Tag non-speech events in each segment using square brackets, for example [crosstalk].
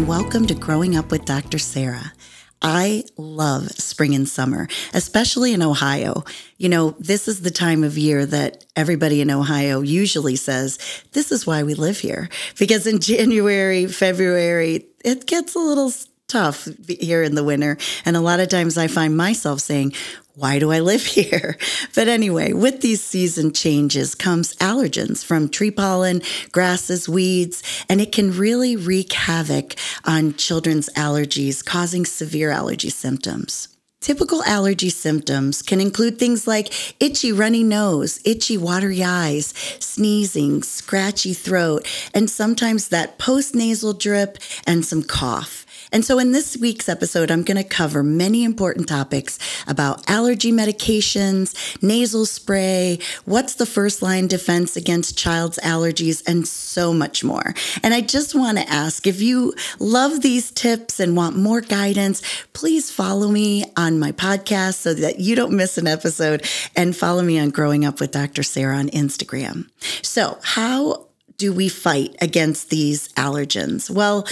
And welcome to Growing Up with Dr. Sarah. I love spring and summer, especially in Ohio. You know, this is the time of year that everybody in Ohio usually says, This is why we live here. Because in January, February, it gets a little tough here in the winter. And a lot of times I find myself saying, why do I live [laughs] here? But anyway, with these season changes comes allergens from tree pollen, grasses, weeds, and it can really wreak havoc on children's allergies, causing severe allergy symptoms. Typical allergy symptoms can include things like itchy runny nose, itchy watery eyes, sneezing, scratchy throat, and sometimes that postnasal drip and some cough. And so in this week's episode, I'm going to cover many important topics about allergy medications, nasal spray, what's the first line defense against child's allergies, and so much more. And I just want to ask if you love these tips and want more guidance, please follow me on my podcast so that you don't miss an episode and follow me on Growing Up with Dr. Sarah on Instagram. So, how do we fight against these allergens? Well,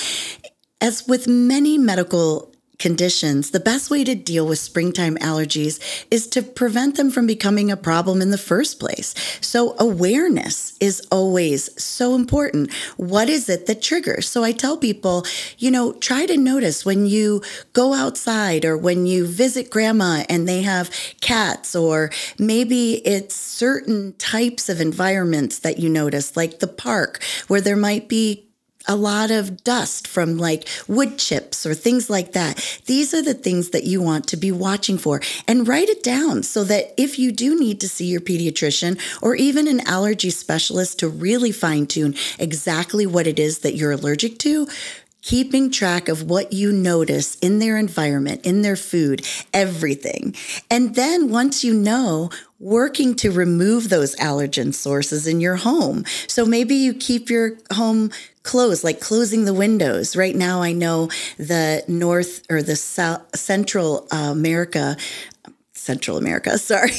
as with many medical conditions, the best way to deal with springtime allergies is to prevent them from becoming a problem in the first place. So, awareness is always so important. What is it that triggers? So, I tell people, you know, try to notice when you go outside or when you visit grandma and they have cats, or maybe it's certain types of environments that you notice, like the park, where there might be a lot of dust from like wood chips or things like that. These are the things that you want to be watching for and write it down so that if you do need to see your pediatrician or even an allergy specialist to really fine tune exactly what it is that you're allergic to, keeping track of what you notice in their environment, in their food, everything. And then once you know, working to remove those allergen sources in your home. So maybe you keep your home closed, like closing the windows. Right now, I know the North or the South, Central America Central America, [laughs] sorry.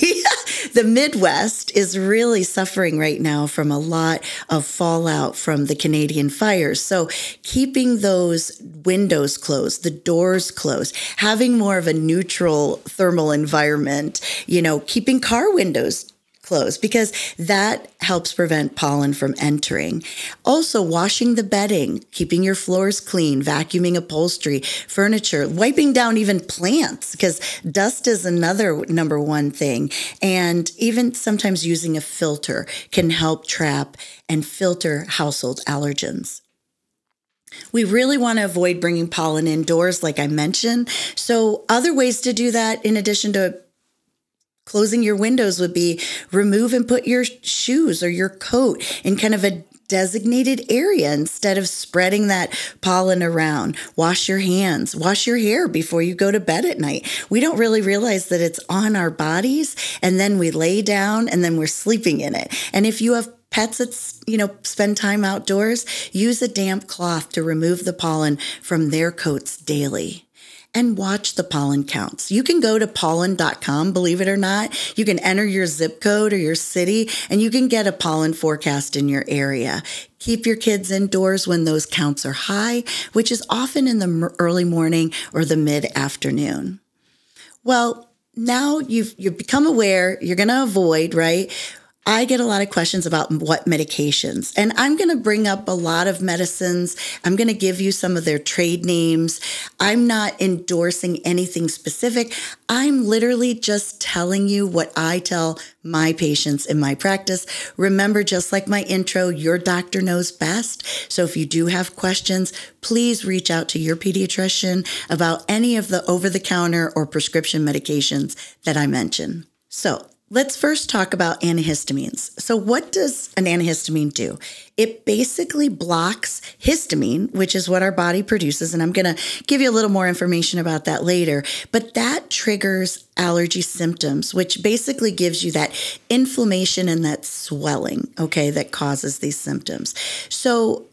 The Midwest is really suffering right now from a lot of fallout from the Canadian fires. So, keeping those windows closed, the doors closed, having more of a neutral thermal environment, you know, keeping car windows closed because that helps prevent pollen from entering. Also, washing the bedding, keeping your floors clean, vacuuming upholstery, furniture, wiping down even plants because dust is another number one thing. And even sometimes using a filter can help trap and filter household allergens. We really want to avoid bringing pollen indoors, like I mentioned. So, other ways to do that, in addition to Closing your windows would be remove and put your shoes or your coat in kind of a designated area instead of spreading that pollen around. Wash your hands, wash your hair before you go to bed at night. We don't really realize that it's on our bodies and then we lay down and then we're sleeping in it. And if you have pets that you know spend time outdoors, use a damp cloth to remove the pollen from their coats daily and watch the pollen counts. You can go to pollen.com, believe it or not. You can enter your zip code or your city and you can get a pollen forecast in your area. Keep your kids indoors when those counts are high, which is often in the early morning or the mid afternoon. Well, now you've you've become aware, you're going to avoid, right? I get a lot of questions about what medications, and I'm going to bring up a lot of medicines. I'm going to give you some of their trade names. I'm not endorsing anything specific. I'm literally just telling you what I tell my patients in my practice. Remember, just like my intro, your doctor knows best. So if you do have questions, please reach out to your pediatrician about any of the over the counter or prescription medications that I mentioned. So Let's first talk about antihistamines. So, what does an antihistamine do? It basically blocks histamine, which is what our body produces. And I'm going to give you a little more information about that later. But that triggers allergy symptoms, which basically gives you that inflammation and that swelling, okay, that causes these symptoms. So,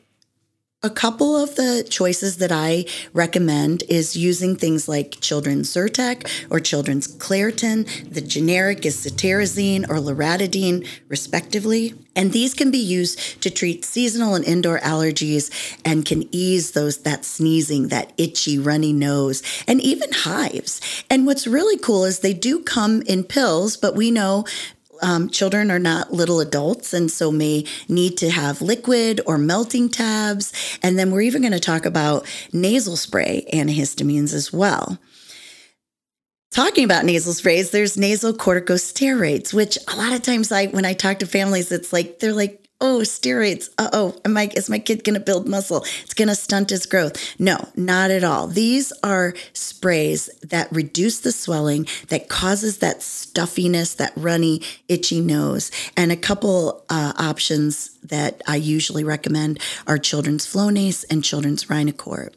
a couple of the choices that I recommend is using things like children's Zyrtec or children's Claritin. The generic is cetirizine or loratadine, respectively. And these can be used to treat seasonal and indoor allergies and can ease those that sneezing, that itchy, runny nose, and even hives. And what's really cool is they do come in pills, but we know um, children are not little adults and so may need to have liquid or melting tabs. And then we're even going to talk about nasal spray antihistamines as well. Talking about nasal sprays, there's nasal corticosteroids, which a lot of times I when I talk to families, it's like they're like, oh, steroids. Uh oh, am I, is my kid going to build muscle? It's going to stunt his growth. No, not at all. These are sprays that reduce the swelling, that causes that stuffiness, that runny, itchy nose. And a couple uh, options that I usually recommend are children's Flonase and children's Rhinocort.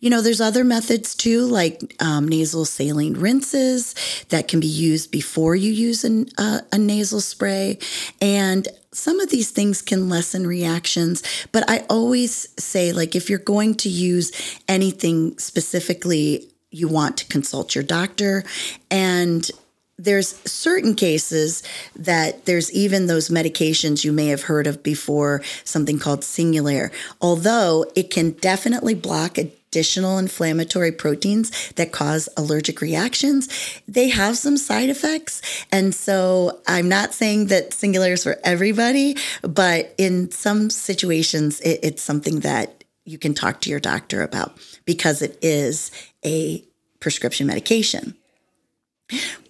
You know, there's other methods too, like um, nasal saline rinses that can be used before you use an, uh, a nasal spray. And some of these things can lessen reactions, but I always say, like, if you're going to use anything specifically, you want to consult your doctor. And there's certain cases that there's even those medications you may have heard of before, something called Singulair. Although it can definitely block a additional inflammatory proteins that cause allergic reactions, they have some side effects. And so I'm not saying that Singulair is for everybody, but in some situations, it, it's something that you can talk to your doctor about because it is a prescription medication.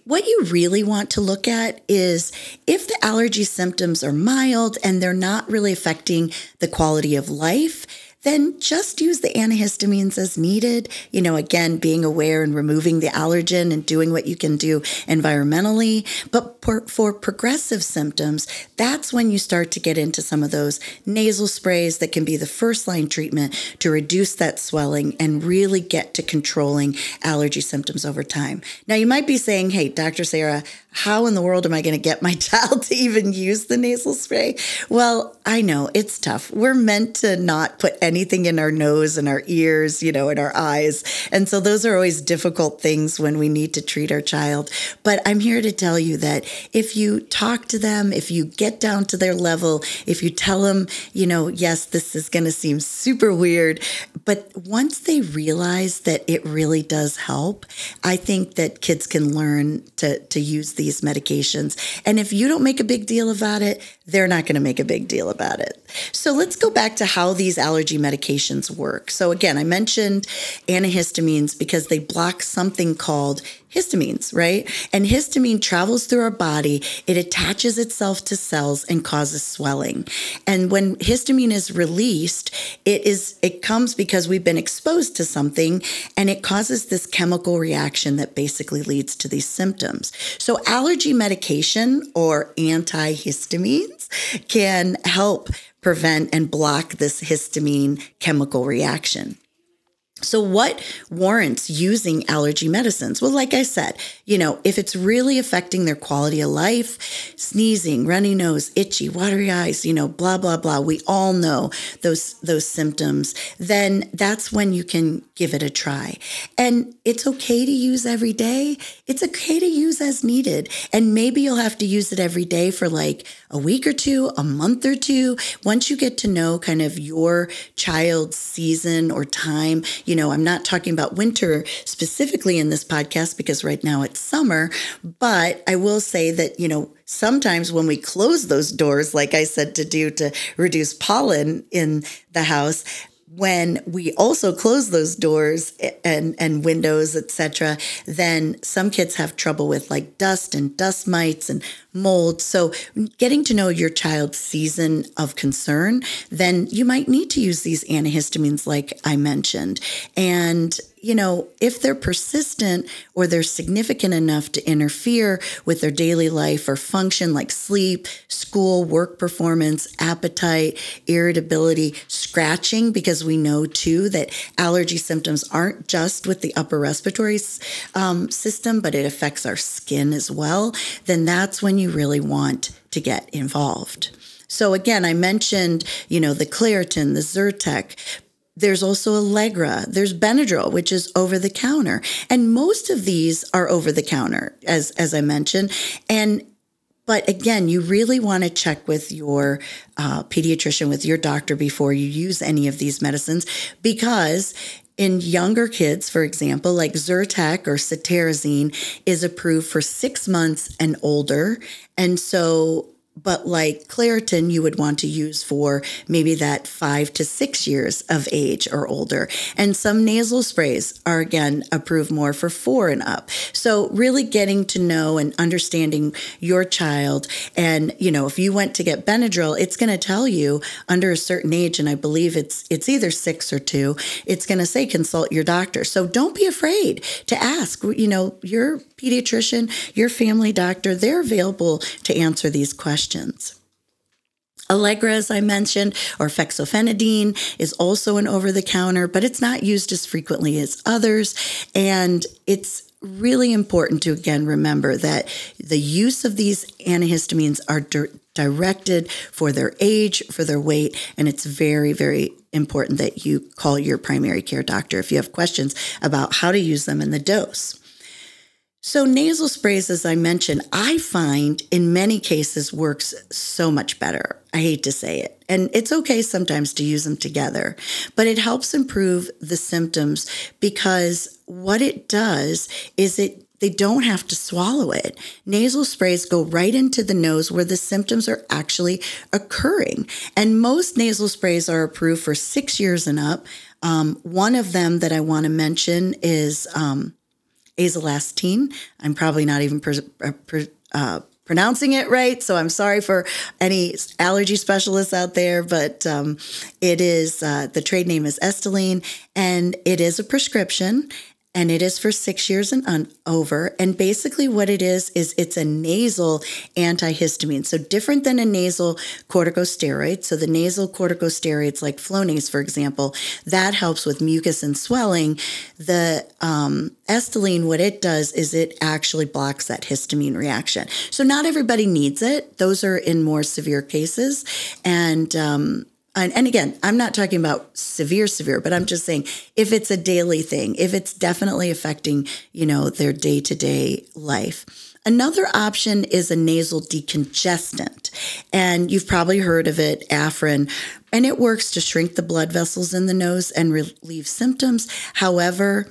What you really want to look at is if the allergy symptoms are mild and they're not really affecting the quality of life, then just use the antihistamines as needed. You know, again, being aware and removing the allergen and doing what you can do environmentally. But for, for progressive symptoms, that's when you start to get into some of those nasal sprays that can be the first line treatment to reduce that swelling and really get to controlling allergy symptoms over time. Now, you might be saying, hey, Dr. Sarah, how in the world am I going to get my [laughs] child to even use the nasal spray? Well, I know it's tough. We're meant to not put anything in our nose and our ears, you know, in our eyes. And so those are always difficult things when we need to treat our child. But I'm here to tell you that if you talk to them, if you get down to their level, if you tell them, you know, yes, this is going to seem super weird, but once they realize that it really does help, I think that kids can learn to, to use these medications. And if you don't make a big deal about it, they're not going to make a big deal about it. So let's go back to how these allergy medications work. So, again, I mentioned antihistamines because they block something called histamines, right? And histamine travels through our body, it attaches itself to cells and causes swelling. And when histamine is released, it is it comes because we've been exposed to something and it causes this chemical reaction that basically leads to these symptoms. So allergy medication or antihistamines can help prevent and block this histamine chemical reaction. So, what warrants using allergy medicines? Well, like I said, you know, if it's really affecting their quality of life, sneezing, runny nose, itchy, watery eyes, you know, blah blah blah, we all know those those symptoms, then that's when you can give it a try. And it's okay to use every day. It's okay to use as needed. And maybe you'll have to use it every day for like a week or two, a month or two. Once you get to know kind of your child's season or time, you know, I'm not talking about winter specifically in this podcast because right now it's summer, but I will say that, you know, sometimes when we close those doors, like I said to do to reduce pollen in the house, when we also close those doors and and windows etc then some kids have trouble with like dust and dust mites and mold. So getting to know your child's season of concern then you might need to use these antihistamines like i mentioned. And you know, if they're persistent or they're significant enough to interfere with their daily life or function like sleep, school, work performance, appetite, irritability, scratching, because we know too that allergy symptoms aren't just with the upper respiratory um, system, but it affects our skin as well, then that's when you really want to get involved. So again, I mentioned, you know, the Claritin, the Zyrtec, there's also Allegra. There's Benadryl, which is over the counter. And most of these are over the counter, as, as I mentioned. And but again, you really want to check with your uh, pediatrician, with your doctor before you use any of these medicines, because in younger kids, for example, like Zyrtec or cetirizine is approved for six months and older. And so but like Claritin, you would want to use for maybe that five to six years of age or older. And some nasal sprays are again approved more for four and up. So really getting to know and understanding your child. And, you know, if you went to get Benadryl, it's going to tell you under a certain age, and I believe it's it's either six or two, it's going to say consult your doctor. So don't be afraid to ask. You know, your pediatrician, your family doctor, they're available to answer these questions. Allegra, as I mentioned, or fexofenadine is also an over the counter, but it's not used as frequently as others. And it's really important to again remember that the use of these antihistamines are di- directed for their age, for their weight, and it's very, very important that you call your primary care doctor if you have questions about how to use them and the dose. So nasal sprays, as I mentioned, I find in many cases works so much better. I hate to say it. And it's okay sometimes to use them together, but it helps improve the symptoms because what it does is it they don't have to swallow it. Nasal sprays go right into the nose where the symptoms are actually occurring. And most nasal sprays are approved for six years and up. Um, one of them that I want to mention is um, azelastine. I'm probably not even uh, uh, pronouncing it right, so I'm sorry for any allergy specialists out there, but um, it is uh, the trade name is Astelin, and it is a prescription and it is for six years and un- over. And basically, what it is is it's a nasal antihistamine, so different than a nasal corticosteroid. So the nasal corticosteroids, like Flonase, for example, that helps with mucus and swelling. The um, what it does is it actually blocks that histamine reaction. So not everybody needs it; those are in more severe cases, and um, and, and again, I'm not talking about severe, severe, but I'm just saying if it's a daily thing, if it's definitely affecting, you know, their day to day life. Another option is a nasal decongestant. And you've probably heard of it, Afrin, and it works to shrink the blood vessels in the nose and relieve symptoms. However,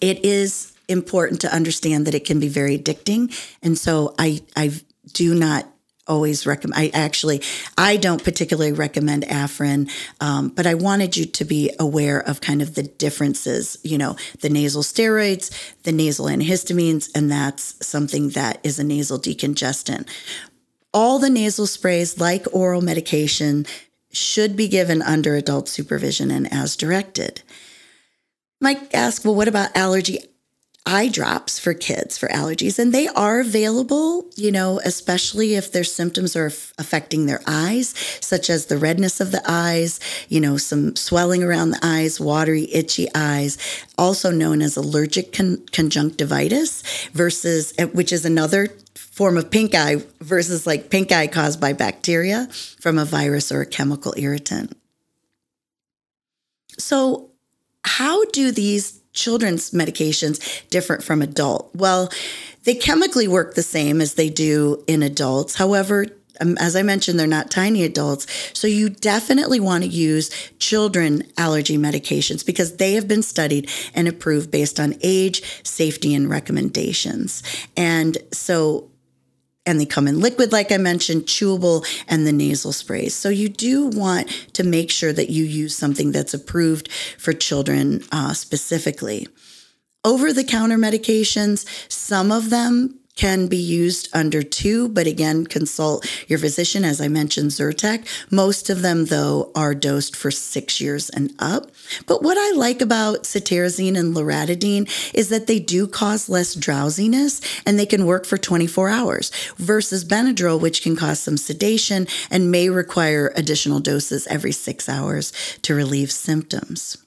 it is important to understand that it can be very addicting. And so I, I do not always recommend. I actually, I don't particularly recommend Afrin, um, but I wanted you to be aware of kind of the differences. You know, the nasal steroids, the nasal antihistamines, and that's something that is a nasal decongestant. All the nasal sprays, like oral medication, should be given under adult supervision and as directed. Mike asked, well, what about allergy eye drops for kids for allergies and they are available you know especially if their symptoms are f- affecting their eyes such as the redness of the eyes you know some swelling around the eyes watery itchy eyes also known as allergic con- conjunctivitis versus which is another form of pink eye versus like pink eye caused by bacteria from a virus or a chemical irritant. So how do these children's medications different from adult? Well, they chemically work the same as they do in adults. However, um, as I mentioned, they're not tiny adults. So you definitely want to use children allergy medications because they have been studied and approved based on age, safety, and recommendations. And so and they come in liquid, like I mentioned, chewable, and the nasal sprays. So you do want to make sure that you use something that's approved for children uh, specifically. Over the counter medications, some of them can be used under two, but again, consult your physician. As I mentioned, Zyrtec. Most of them, though, are dosed for six years and up. But what I like about cetirizine and loratadine is that they do cause less drowsiness and they can work for 24 hours versus Benadryl, which can cause some sedation and may require additional doses every six hours to relieve symptoms.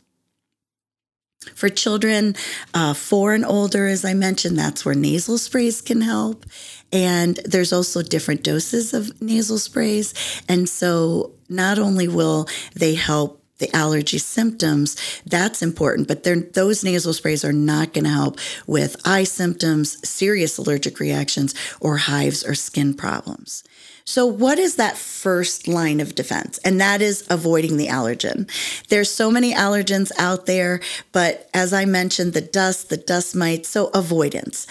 For children uh, four and older, as I mentioned, that's where nasal sprays can help. And there's also different doses of nasal sprays. And so not only will they help the allergy symptoms, that's important, but those nasal sprays are not going to help with eye symptoms, serious allergic reactions, or hives or skin problems. So, what is that first line of defense? And that is avoiding the allergen. There's so many allergens out there, but as I mentioned, the dust, the dust mites, so avoidance.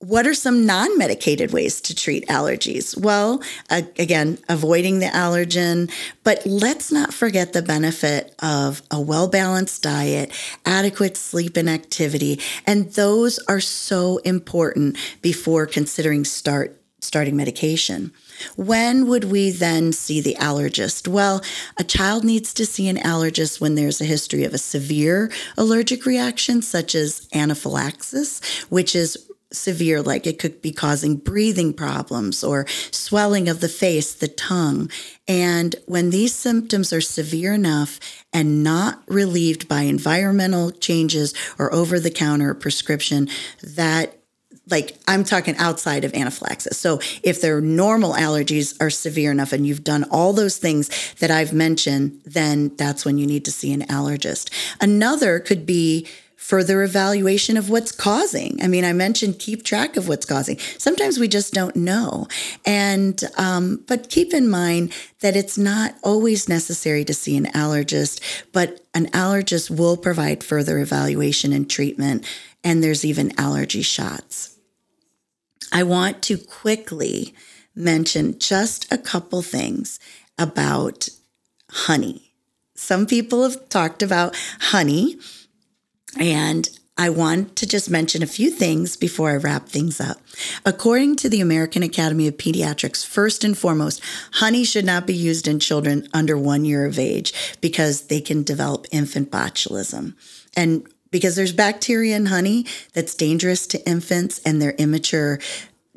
What are some non medicated ways to treat allergies? Well, again, avoiding the allergen, but let's not forget the benefit of a well balanced diet, adequate sleep and activity. And those are so important before considering start starting medication. When would we then see the allergist? Well, a child needs to see an allergist when there's a history of a severe allergic reaction, such as anaphylaxis, which is severe, like it could be causing breathing problems or swelling of the face, the tongue. And when these symptoms are severe enough and not relieved by environmental changes or over the counter prescription, that like I'm talking outside of anaphylaxis. So if their normal allergies are severe enough and you've done all those things that I've mentioned, then that's when you need to see an allergist. Another could be further evaluation of what's causing. I mean, I mentioned keep track of what's causing. Sometimes we just don't know. And, um, but keep in mind that it's not always necessary to see an allergist, but an allergist will provide further evaluation and treatment. And there's even allergy shots. I want to quickly mention just a couple things about honey. Some people have talked about honey, and I want to just mention a few things before I wrap things up. According to the American Academy of Pediatrics, first and foremost, honey should not be used in children under one year of age because they can develop infant botulism. And because there's bacteria in honey that's dangerous to infants and their immature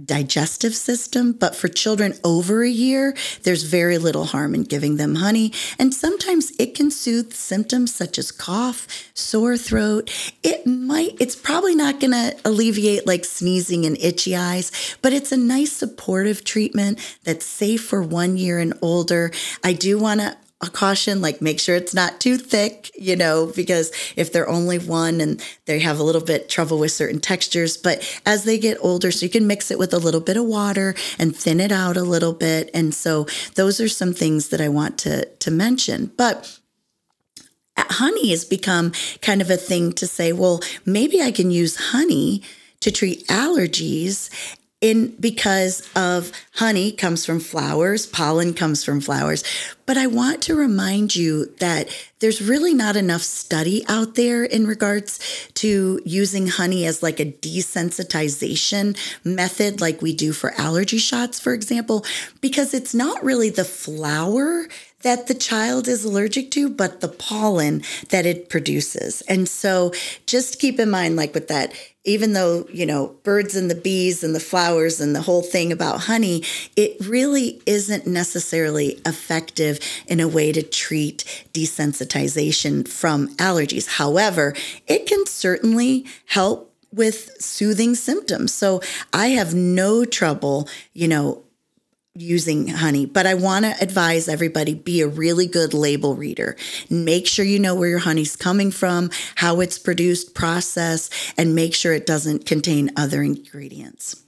digestive system. But for children over a year, there's very little harm in giving them honey. And sometimes it can soothe symptoms such as cough, sore throat. It might, it's probably not going to alleviate like sneezing and itchy eyes, but it's a nice supportive treatment that's safe for one year and older. I do want to a caution like make sure it's not too thick you know because if they're only one and they have a little bit trouble with certain textures but as they get older so you can mix it with a little bit of water and thin it out a little bit. And so those are some things that i want to to mention. But honey has become kind of a thing to say well maybe i can use honey to treat allergies in because of honey comes from flowers, pollen comes from flowers. But I want to remind you that there's really not enough study out there in regards to using honey as like a desensitization method, like we do for allergy shots, for example, because it's not really the flower that the child is allergic to, but the pollen that it produces. And so just keep in mind, like with that, even though, you know, birds and the bees and the flowers and the whole thing about honey, it really isn't necessarily effective in a way to treat desensitization from allergies. However, it can certainly help with soothing symptoms. So I have no trouble, you know, using honey, but I want to advise everybody be a really good label reader. Make sure you know where your honey's coming from, how it's produced, processed, and make sure it doesn't contain other ingredients.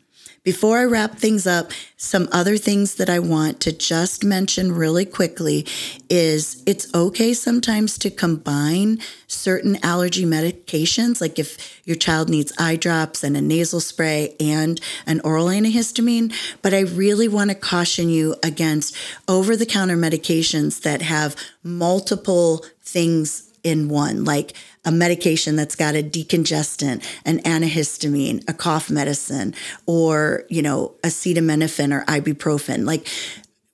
Before I wrap things up, some other things that I want to just mention really quickly is it's okay sometimes to combine certain allergy medications, like if your child needs eye drops and a nasal spray and an oral antihistamine. But I really want to caution you against over the counter medications that have multiple things in one, like a medication that's got a decongestant, an antihistamine, a cough medicine, or, you know, acetaminophen or ibuprofen. Like,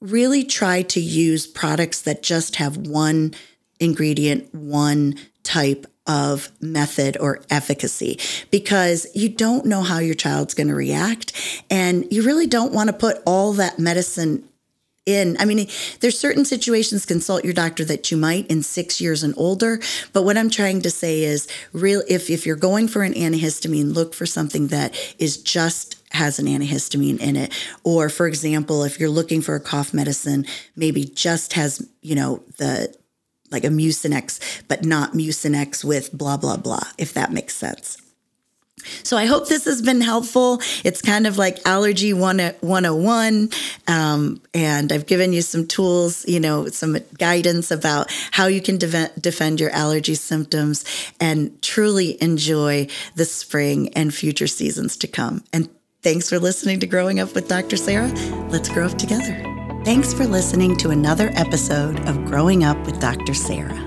really try to use products that just have one ingredient, one type of method or efficacy because you don't know how your child's going to react and you really don't want to put all that medicine in. I mean, there's certain situations, consult your doctor that you might in six years and older. But what I'm trying to say is real if, if you're going for an antihistamine, look for something that is just has an antihistamine in it. Or for example, if you're looking for a cough medicine, maybe just has, you know, the like a Mucinex, but not Mucinex with blah, blah, blah, if that makes sense. So I hope this has been helpful. It's kind of like allergy 101. Um, and I've given you some tools, you know, some guidance about how you can de- defend your allergy symptoms and truly enjoy the spring and future seasons to come. And thanks for listening to Growing Up with Dr. Sarah. Let's grow up together. Thanks for listening to another episode of Growing Up with Dr. Sarah.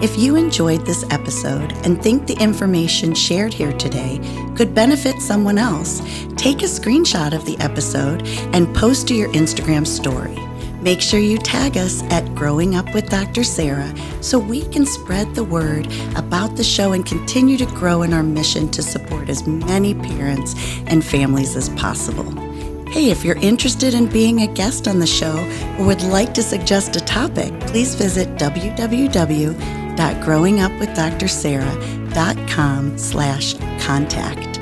If you enjoyed this episode and think the information shared here today could benefit someone else, take a screenshot of the episode and post to your Instagram story. Make sure you tag us at Growing Up with Dr. Sarah so we can spread the word about the show and continue to grow in our mission to support as many parents and families as possible. Hey, if you're interested in being a guest on the show or would like to suggest a topic, please visit www.growingupwithdrsarah.com slash contact.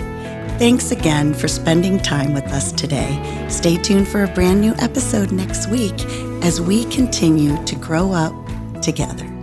Thanks again for spending time with us today. Stay tuned for a brand new episode next week as we continue to grow up together.